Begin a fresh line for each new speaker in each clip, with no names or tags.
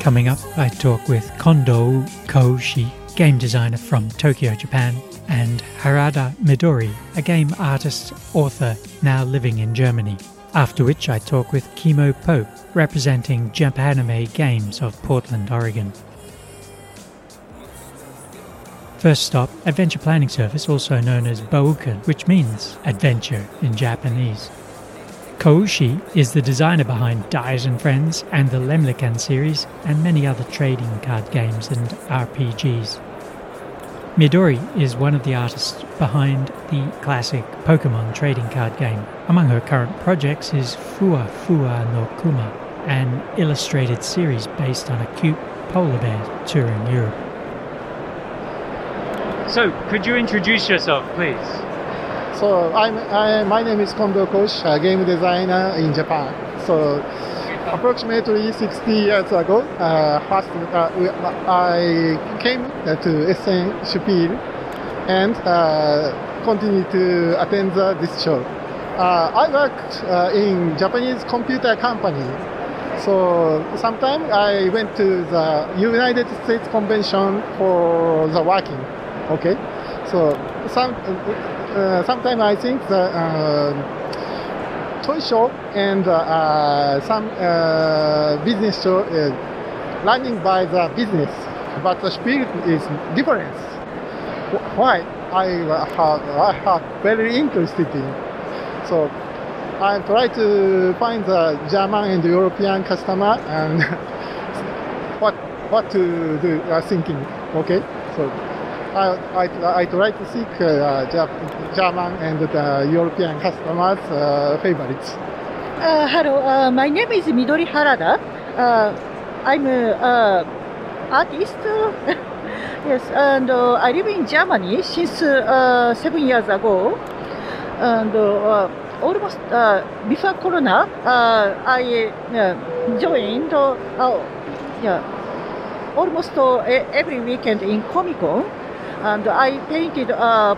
Coming up, I talk with Kondo Koushi, game designer from Tokyo, Japan, and Harada Midori, a game artist, author, now living in Germany. After which I talk with Kimo Pope, representing Japanime Games of Portland, Oregon. First stop, Adventure Planning Service, also known as Bouken, which means adventure in Japanese. Koushi is the designer behind Dice and Friends and the Lemlikan series and many other trading card games and RPGs. Midori is one of the artists behind the classic Pokemon trading card game. Among her current projects is Fua Fua no Kuma, an illustrated series based on a cute polar bear touring Europe.
So, could you introduce yourself, please?
So I'm, I, my name is Kondo Kosh, a game designer in Japan. So approximately 60 years ago, uh, first, uh, we, I came to Essen Spiel and uh, continue to attend the, this show. Uh, I worked uh, in Japanese computer company. So sometimes I went to the United States convention for the working. Okay, so some uh, sometimes I think the uh, toy show and uh, uh some uh, business show is running by the business, but the spirit is different. Why? I have, I have very interested in. So I try to find the German and European customer and what what to do. Uh, thinking. Okay, so. I, I, I try to seek uh, German and European customers' uh, favorites.
Uh, hello, uh, my name is Midori Harada. Uh, I'm an artist. yes, and uh, I live in Germany since uh, seven years ago. And uh, almost before Corona, I joined yeah, almost every weekend in Comic Con and I painted a,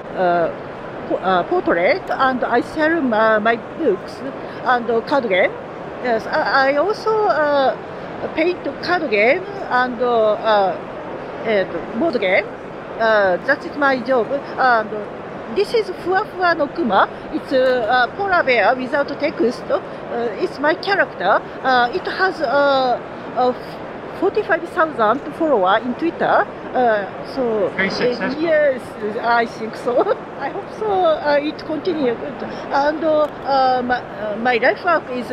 a, portrait and I sell my, my books and card game. Yes, I, I also uh, paint card game and uh, uh, board game. Uh, that is my job. And this is Fua Fua no Kuma. It's a, a polar bear without text. Uh, it's my character. Uh, it has a, a 45,000 followers in Twitter. Uh, so
very uh, successful.
yes, uh, I think so. I hope so. Uh, it continues, and uh, my, my life work is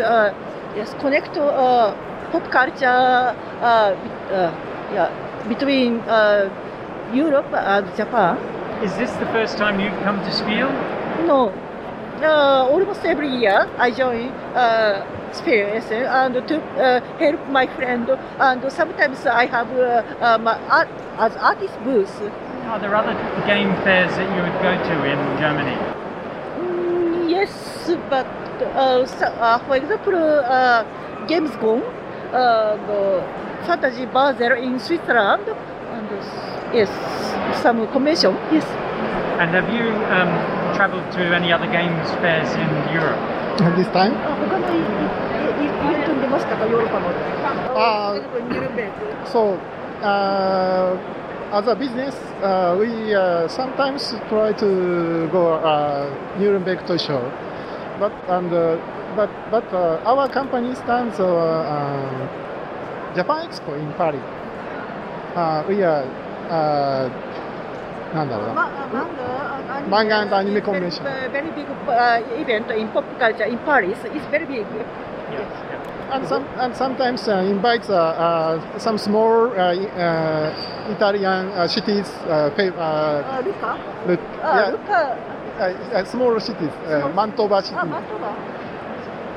yes connect pop culture yeah between Europe and Japan.
Is this the first time you've come to Spiel?
No, uh, almost every year I join uh, and to uh, help my friend. And sometimes I have uh, um, art, as artist booth.
Are there other game fairs that you would go to in Germany?
Mm, yes, but uh, so, uh, for example, uh, Gamescom, uh, the Fantasy Basel in Switzerland, and yes, some convention. Yes.
And have you um, travelled to any other games fairs in Europe?
At this time?
Uh,
so, uh, as a business, uh, we uh, sometimes try to go uh, Nuremberg to show, but and uh, but but uh, our company stands uh, Japan Expo in Paris. we are. なんだろうな、ま、漫画とアニメコンベンション
very big uh, event in pop culture in Paris is very big
yes
and some and sometimes uh, invites uh, uh, some small uh, uh, Italian uh, cities uh, uh,
uh, Lucca?
Lucca,
uh,
yeah.
Lucca.
Uh, uh, uh small cities, uh, Mantova city.
Ah, Mantova.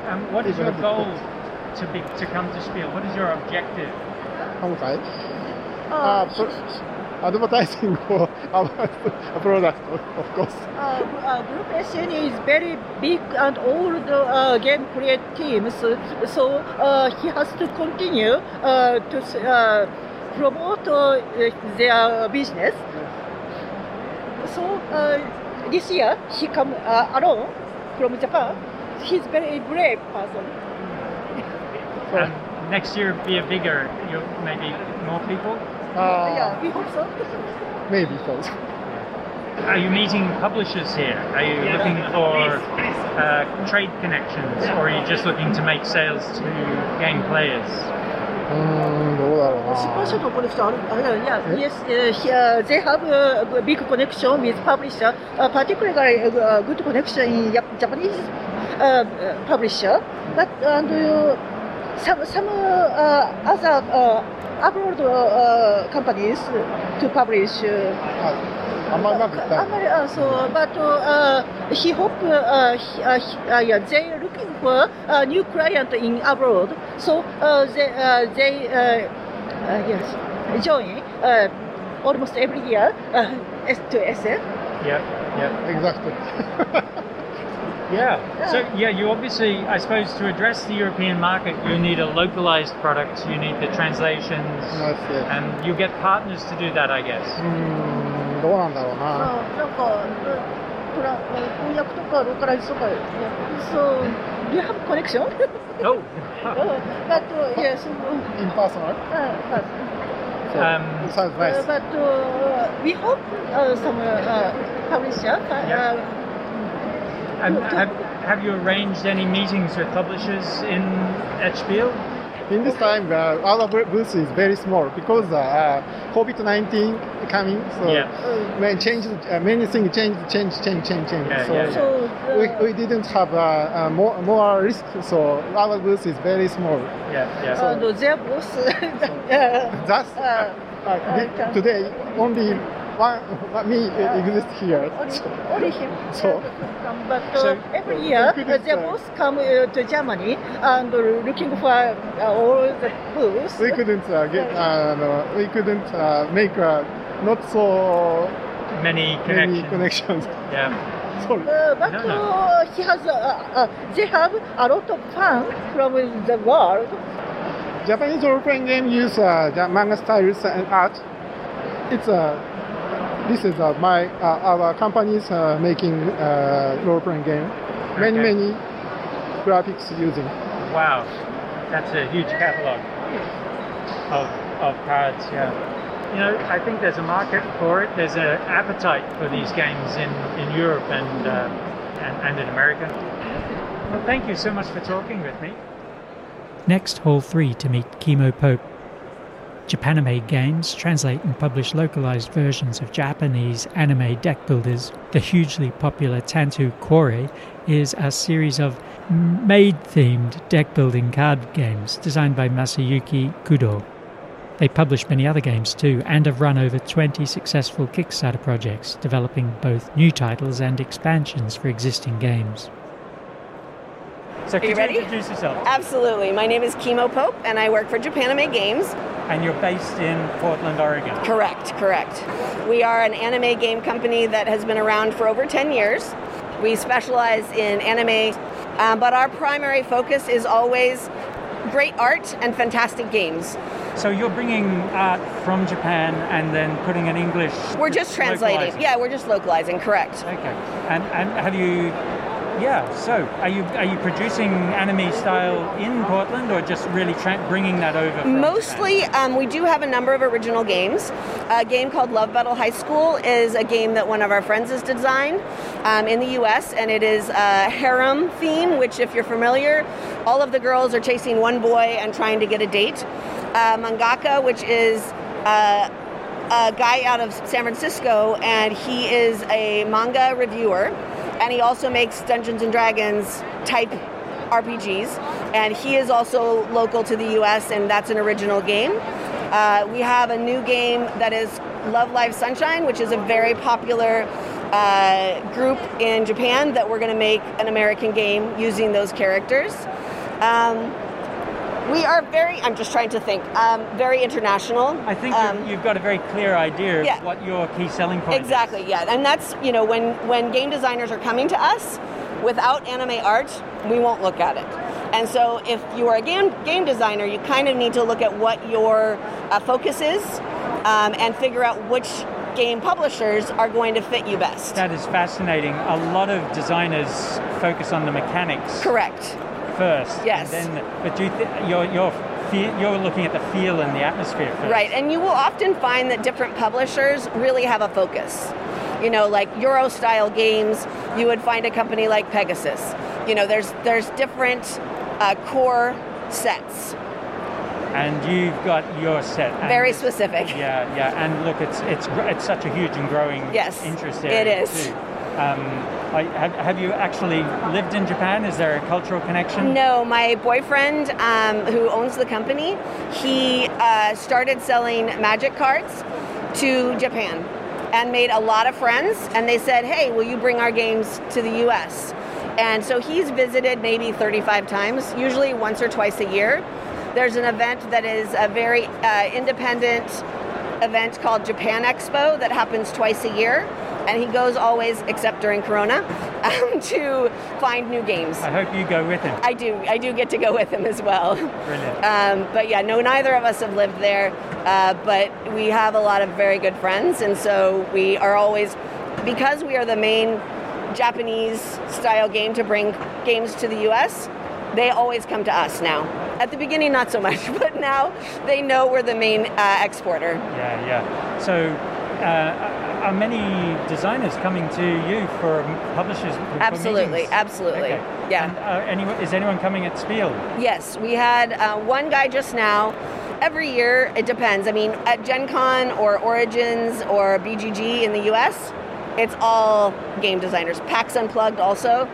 Um, what is your goal to be to come to Spiel? What is your objective?
Okay.
Uh,
uh, advertising for our product, of course.
uh, uh, Group SNE is very big and old uh, game create teams, so uh, he has to continue uh, to uh, promote uh, their business. So uh, this year he come uh, alone from Japan. He's very brave person.
So,
And next year be a bigger, you maybe more people.
Uh,
yeah, we hope so.
maybe both.
Are you meeting publishers here? Are you yeah, looking for uh, trade connections, or are you just looking to make sales to game players?
Mm, uh, yeah, yes, uh, uh they have a big connection with publisher, uh, particularly a good connection in Japanese uh, publisher. But uh, and some some uh, other uh, abroad uh, companies to publish. Uh, uh, so, but he hope he, yeah, they are looking for a new client in abroad. So they they yes join almost every year to SF.
Yeah, yeah,
exactly.
Yeah. So yeah, you obviously, I suppose, to address the European market, you need a localized product. You need the translations,
That's it.
and you get partners to do that, I guess.
うーん、どうなんだろうな。
なんかトラ翻訳とかローカライズとか。So do you have connection?
Oh.
but uh, yes.
Impersonal?
Uh, but,
So,
Um,
it sounds
Uh,
nice.
but uh, we hope uh, some uh, publisher. Uh,
Yeah. And have, have you arranged any meetings with publishers in at Spiel?
In this time, uh, our booth booth is very small because uh, uh, COVID-19 coming. So
Yeah.
uh,
when change, uh, many things change, change, change, change, change.
Yeah,
so
yeah, yeah.
so uh,
we, we didn't have uh, uh, more more risk. So our booth is very small.
Yeah, yeah.
uh, no, they're both. uh,
That's
uh,
uh, today only one, one me exist here.
only, only him.
So-
come, but uh,
So-
every year
We
uh, they
uh,
both come uh, to Germany and uh, looking for uh, all the booths.
we couldn't uh, get. Uh, no, we couldn't uh, make uh, not so
Many
many
connections.
connections.
Yeah.
Sorry.
Uh, but
No, no.
Uh, he has, uh, uh, they have a lot of fans from the world.
Japanese role-playing game use uh, the manga styles and art. It's uh, this is uh, my uh, our company's uh, making uh, role-playing game. Many
Okay.
many graphics using.
Wow. That's a huge catalog of, of cards, yeah. You know, I think there's a market for it. There's an appetite for these games in, in Europe and, uh, and, and in America. Well, thank you so much for talking with me.
Next, Hall 3 to meet Chemo Pope. Japanime Games translate and publish localized versions of Japanese anime deck builders. The hugely popular Tanto Cuore is a series of maid themed deck building card games designed by Masayuki Kudo. They publish many other games too and have run over 20 successful Kickstarter projects, developing both new titles and expansions for existing games.
So, could
you
you,
ready?
introduce yourself?
Absolutely. My name is Chemo Pope, and I work for Japanime Games.
And you're based in Portland, Oregon.
Correct, correct. We are an anime game company that has been around for over 10 years. We specialize in anime, uh, but our primary focus is always great art and fantastic games.
So, you're bringing art from Japan and then putting an English.
We're just translating. Yeah, we're just localizing, correct.
Okay. And and have you? Yeah. So, are you are you producing anime style in Portland, or just really tra- bringing that over?
Mostly, um, we do have a number of original games. A game called Love Battle High School is a game that one of our friends has designed um, in the U.S., and it is a harem theme, which, if you're familiar, all of the girls are chasing one boy and trying to get a date. Uh, mangaka, which is uh, a guy out of San Francisco, and he is a manga reviewer, and he also makes Dungeons and Dragons type RPGs, and he is also local to the U.S., and that's an original game. Uh, we have a new game that is Love Live Sunshine, which is a very popular uh, group in Japan that we're going to make an American game using those characters. Um, we are very, I'm just trying to think, um, very international.
I think
Um,
you've, got a very clear idea of
yeah.
what your key selling point is.
Exactly, yeah. And that's, you know, when, when game designers are coming to us without anime art, we won't look at it. And so if you are a game, game designer, you kind of need to look at what your uh, focus is um, and figure out which game publishers are going to fit you best.
That is fascinating. A lot of designers focus on the mechanics.
Correct.
First.
Yes.
And then, but do you th- you're you're fe- you're looking at the feel and the atmosphere first.
Right, and you will often find that different publishers really have a focus. You know, like Euro style games, you would find a company like Pegasus. You know, there's there's different uh, core sets,
And you've got your set.
very specific.
Yeah, yeah, and look, it's it's it's such a huge and growing
Yes,
interest
it
area
is.
too. Um, I, have, have you actually lived in Japan? Is there a cultural connection?
No, my boyfriend, um, who owns the company, he uh, started selling magic cards to Japan and made a lot of friends. And they said, hey, will you bring our games to the US? And so he's visited maybe 35 times, usually once or twice a year. There's an event that is a very uh, independent event called Japan Expo that happens twice a year. And he goes always, except during Corona, um, to find new games.
I hope you go with him.
I do. I do get to go with him as well.
Brilliant.
Um, but yeah, no, neither of us have lived there. Uh, but we have a lot of very good friends, and so we are always, because we are the main Japanese style game to bring games to the U.S. They always come to us now. At the beginning, not so much, but now they know we're the main uh, exporter.
Yeah, yeah. So, uh, are many designers coming to you for publishers? for
Absolutely,
meetings?
absolutely.
Okay.
Yeah.
And, uh, anyone, is anyone coming at Spiel?
Yes, we had uh, one guy just now. Every year, it depends. I mean, at Gen Con or Origins or BGG in the US, it's all game designers. PAX Unplugged also,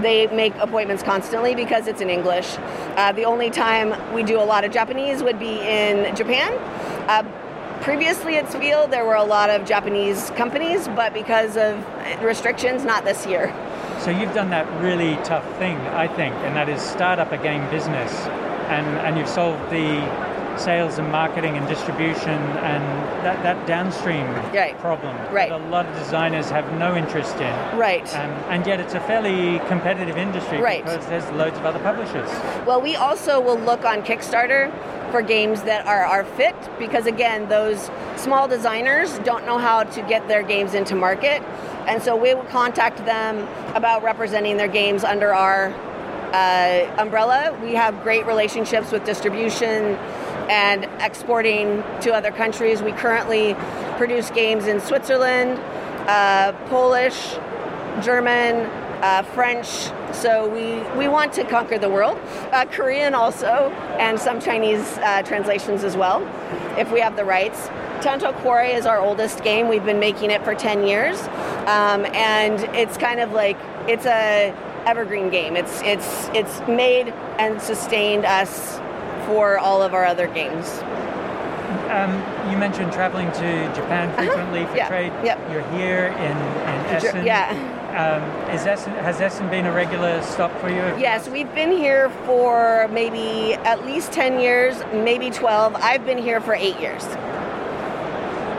they make appointments constantly because it's in English. Uh, the only time we do a lot of Japanese would be in Japan. Uh, previously at Spiel, there were a lot of Japanese companies, but because of restrictions, not this year.
So you've done that really tough thing, I think, and that is start up a game business, and and you've solved the sales and marketing and distribution and that, that downstream
Right.
problem
Right.
that a lot of designers have no interest in.
Right.
Um, and yet it's a fairly competitive industry
Right.
because there's loads of other publishers.
Well, we also will look on Kickstarter for games that are, are fit because, again, those small designers don't know how to get their games into market. And so we will contact them about representing their games under our uh, umbrella. We have great relationships with distribution and exporting to other countries. We currently produce games in Switzerland, uh, Polish, German, uh, French. So we, we want to conquer the world. Uh, Korean also, and some Chinese uh, translations as well, if we have the rights. Tanto Cuore is our oldest game. We've been making it for 10 years. Um, and it's kind of like, it's a evergreen game. It's, it's, it's made and sustained us for all of our other games.
Um, you mentioned traveling to Japan frequently for
Uh-huh. Yeah.
trade.
Yep.
You're here in, in Essen.
Yeah.
Um, is Essen, has Essen been a regular stop for you?
Yes, we've been here for maybe at least 10 years, maybe 12. I've been here for eight years.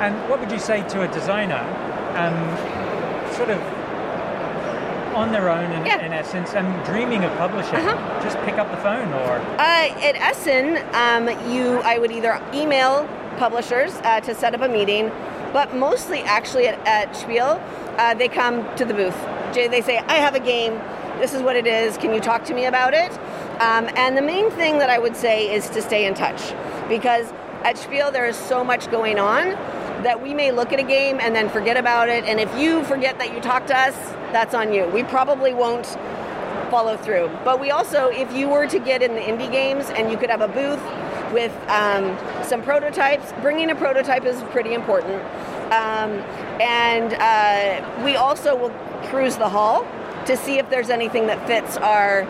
And what would you say to a designer, um, sort of on their own in,
Yeah.
in essence, and dreaming of publishing?
Uh-huh.
Just pick up the phone or
Uh, at Essen, um, you I would either email publishers uh, to set up a meeting, but mostly actually at, at Spiel, uh, they come to the booth. They say, "I have a game. This is what it is. Can you talk to me about it?" Um, and the main thing that I would say is to stay in touch, because at Spiel there is so much going on that we may look at a game and then forget about it. And if you forget that you talked to us, that's on you. We probably won't follow through. But we also, if you were to get in the indie games and you could have a booth with um, some prototypes, bringing a prototype is pretty important. Um, and uh, we also will cruise the hall to see if there's anything that fits our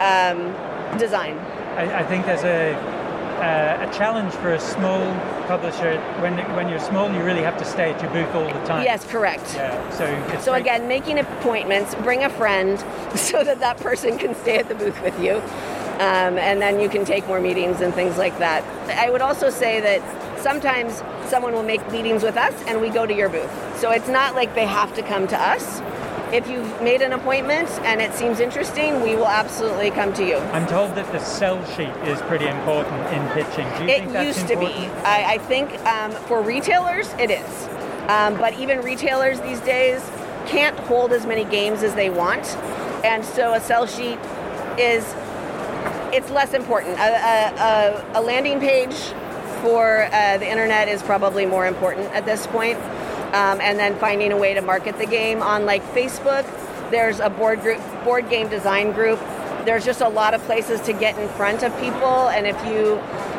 um, design.
I, I think there's a uh, a challenge for a small publisher. When when you're small, you really have to stay at your booth all the time.
Yes, correct.
Yeah. So
So again, making appointments, bring a friend so that that person can stay at the booth with you, um, and then you can take more meetings and things like that. I would also say that sometimes someone will make meetings with us, and we go to your booth. So it's not like they have to come to us. If you've made an appointment and it seems interesting, we will absolutely come to you.
I'm told that the sell sheet is pretty important in pitching. Do you
It
think that's
used to
important?
be. I, I think um, for retailers, it is. Um, but even retailers these days can't hold as many games as they want. And so a sell sheet is it's less important. A, a, a, landing page for uh, the internet is probably more important at this point. Um, and then finding a way to market the game on like Facebook. There's a board group, board game design group. There's just a lot of places to get in front of people, and if you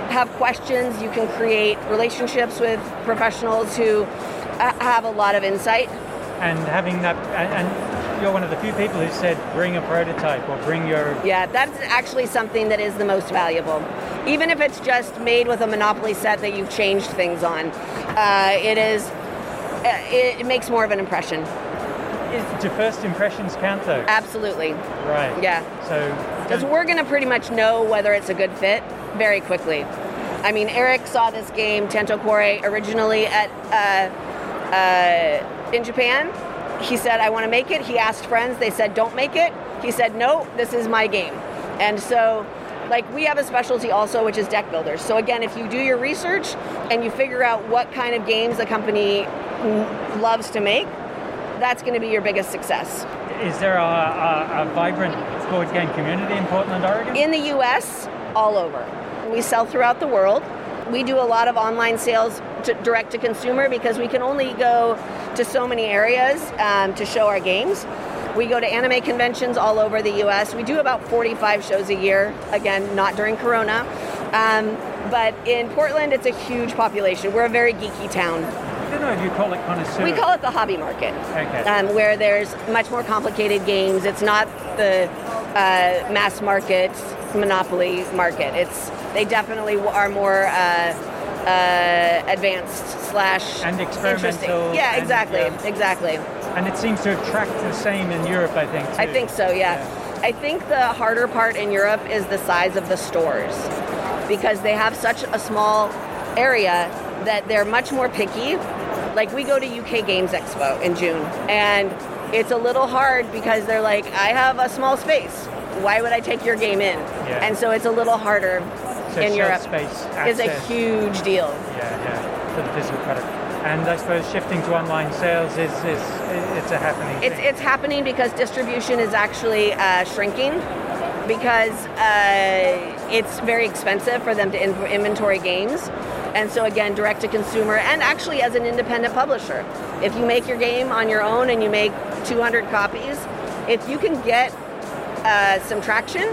have questions, you can create relationships with professionals who uh, have a lot of insight.
And having that, and you're one of the few people who said bring a prototype or bring your.
Yeah, that's actually something that is the most valuable. Even if it's just made with a Monopoly set that you've changed things on, uh, it is. uh, It, it makes more of an impression.
Is, do first impressions count though?
Absolutely.
Right.
Yeah.
So.
Because we're going to pretty much know whether it's a good fit very quickly. I mean, Eric saw this game, Tanto Cuore, originally at uh, uh, in Japan. He said, "I want to make it." He asked friends. They said, "Don't make it." He said, "No, this is my game." And so, like, we have a specialty also, which is deck builders. So again, if you do your research and you figure out what kind of games a company loves to make, that's going to be your biggest success.
Is there a, a, a vibrant board game community in Portland, Oregon?
in the US, all over. We sell throughout the world. We do a lot of online sales to, direct to consumer because we can only go to so many areas um, to show our games. We go to anime conventions all over the US. We do about 45 shows a year, again, not during Corona. Um, but in Portland, it's a huge population. We're a very geeky town.
I don't know if you call it connoisseur.
We call it the hobby market,
Okay.
um, where there's much more complicated games. It's not the uh, mass market monopoly market. It's they definitely are more uh, uh, advanced slash
And
interesting.
experimental
Yeah,
and,
exactly,
yeah.
exactly.
And it seems to attract the same in Europe, I think.
I think so, yeah. I think the harder part in Europe is the size of the stores because they have such a small area that they're much more picky. Like we go to UK Games Expo in June and it's a little hard because they're like, I have a small space. Why would I take your game in?
Yeah.
And so it's a little harder In Europe.
space
Is a huge deal.
Yeah, yeah, for the physical product. And I suppose shifting to online sales is, is it's a happening
It's
thing.
it's happening because distribution is actually uh, shrinking because uh, it's very expensive for them to in- inventory games. And so again, direct to consumer and actually as an independent publisher, if you make your game on your own and you make 200 copies, if you can get uh, some traction,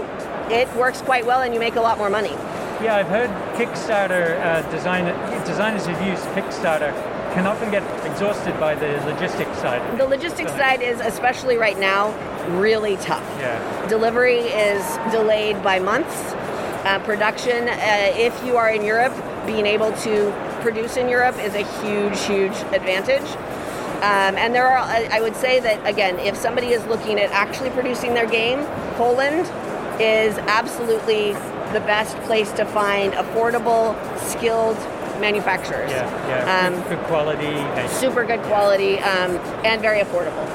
it works quite well and you make a lot more money.
Yeah, I've heard Kickstarter uh, designer, designers who've used Kickstarter can often get exhausted by the logistics side.
The logistics side is, especially right now, really tough.
Yeah,
Delivery is delayed by months. Uh, production, uh, if you are in Europe, being able to produce in Europe is a huge, huge advantage. Um, and there are, I would say that again, if somebody is looking at actually producing their game, Poland is absolutely the best place to find affordable, skilled manufacturers.
yeah, yeah.
Um,
good, good quality. and-
super good quality um, and very affordable.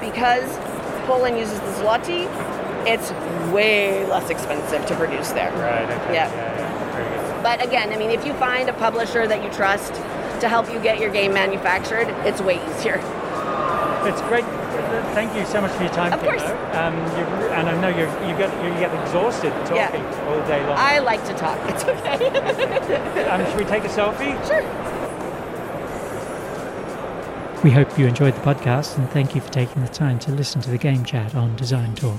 Because Poland uses the zloty, it's way less expensive to produce there.
Right. Okay.
Yeah.
yeah, yeah.
But again, I mean, if you find a publisher that you trust to help you get your game manufactured, it's way easier.
It's great. Thank you so much for your time.
Of course.
Um, you and I know you you get you get exhausted talking
Yeah.
all day long.
I like to talk. It's okay.
um, should we take a selfie?
sure.
We hope you enjoyed the podcast and thank you for taking the time to listen to the game chat on Design Talk.